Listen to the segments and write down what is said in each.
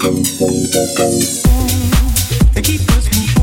Thank you.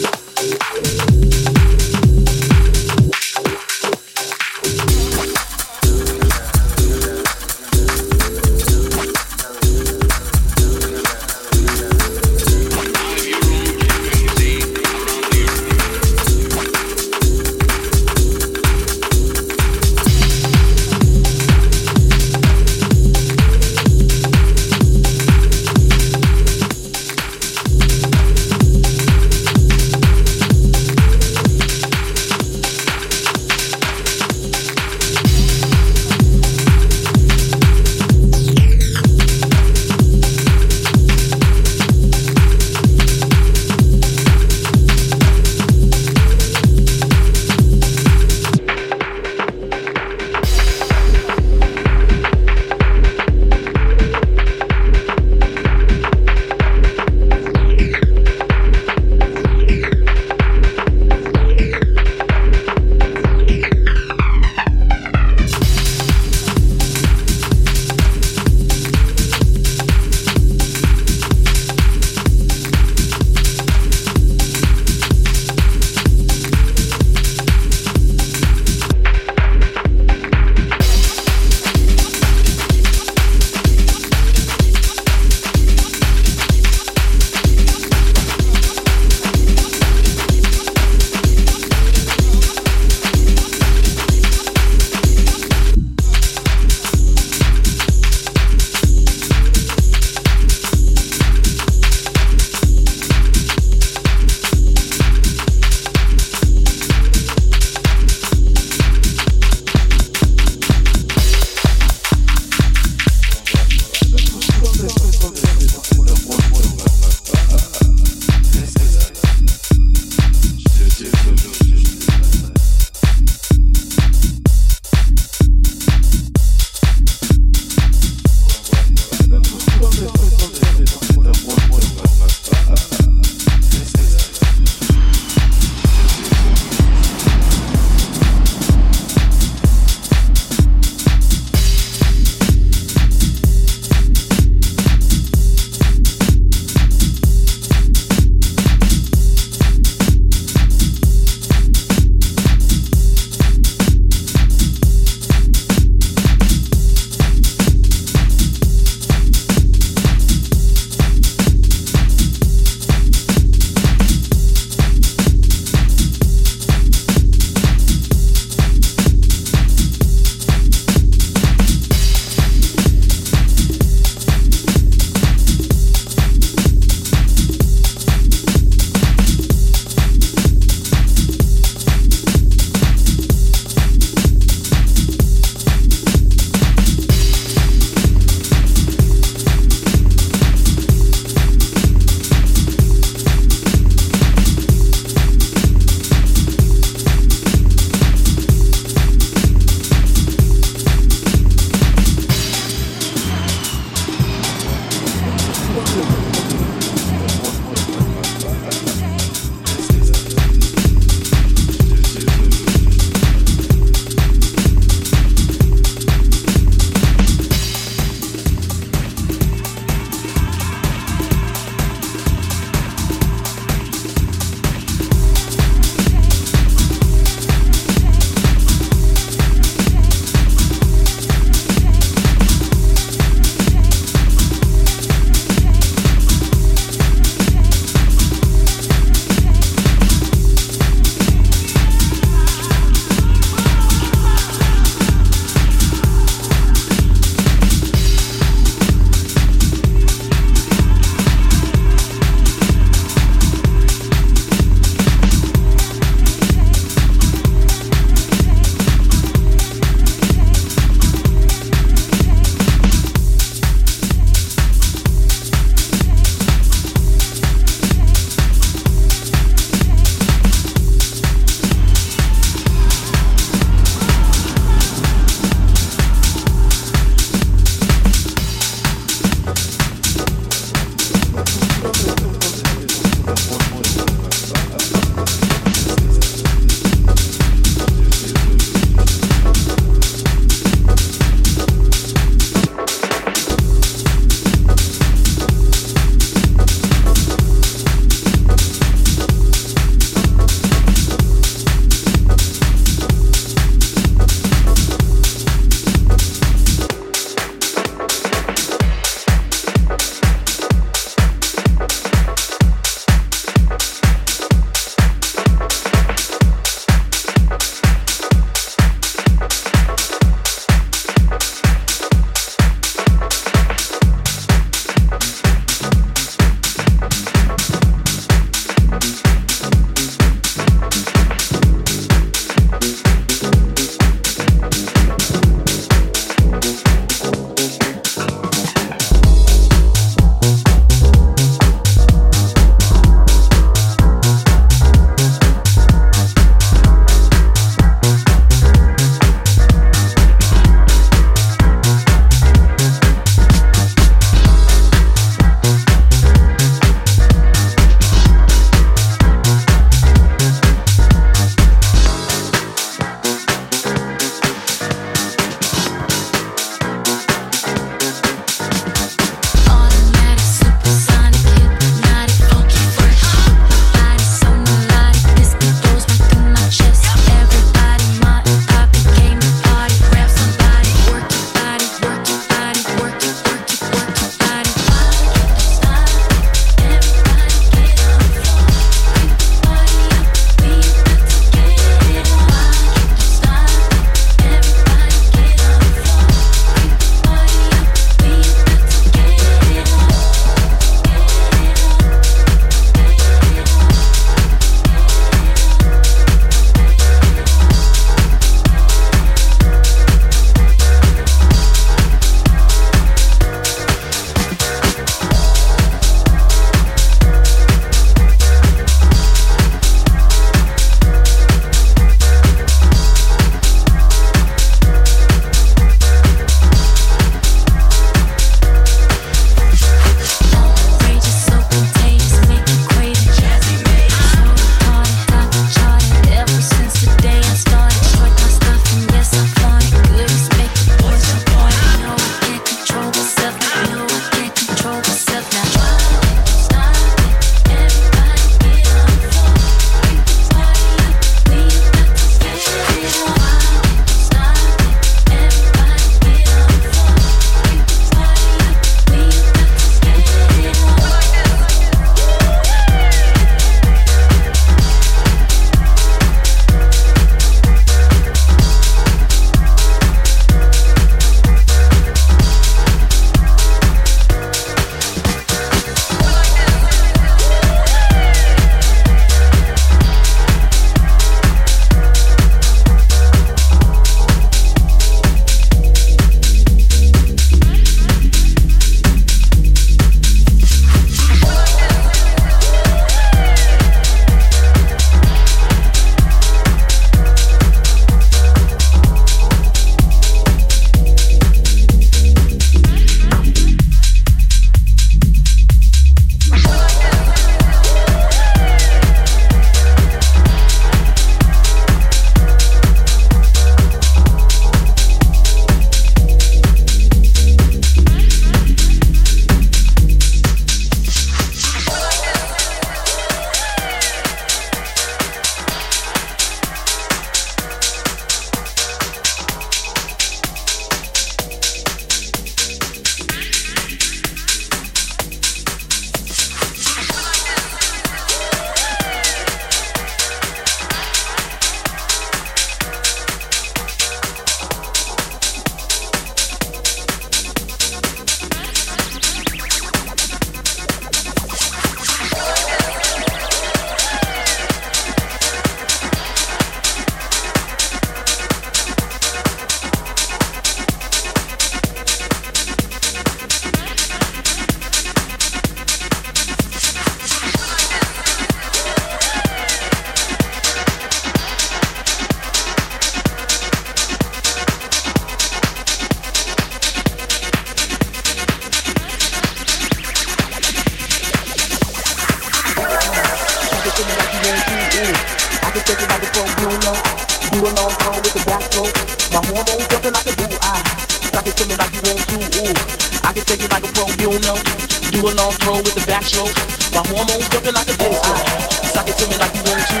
it to me like you want to.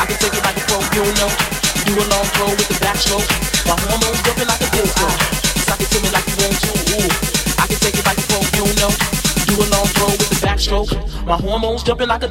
I can take it like a pro, you know. Do a long throw with the backstroke. My hormones jumping like a disco. Like you want to. I can take it like a pro, you know. Do a long throw with the backstroke. My hormones jumping like a.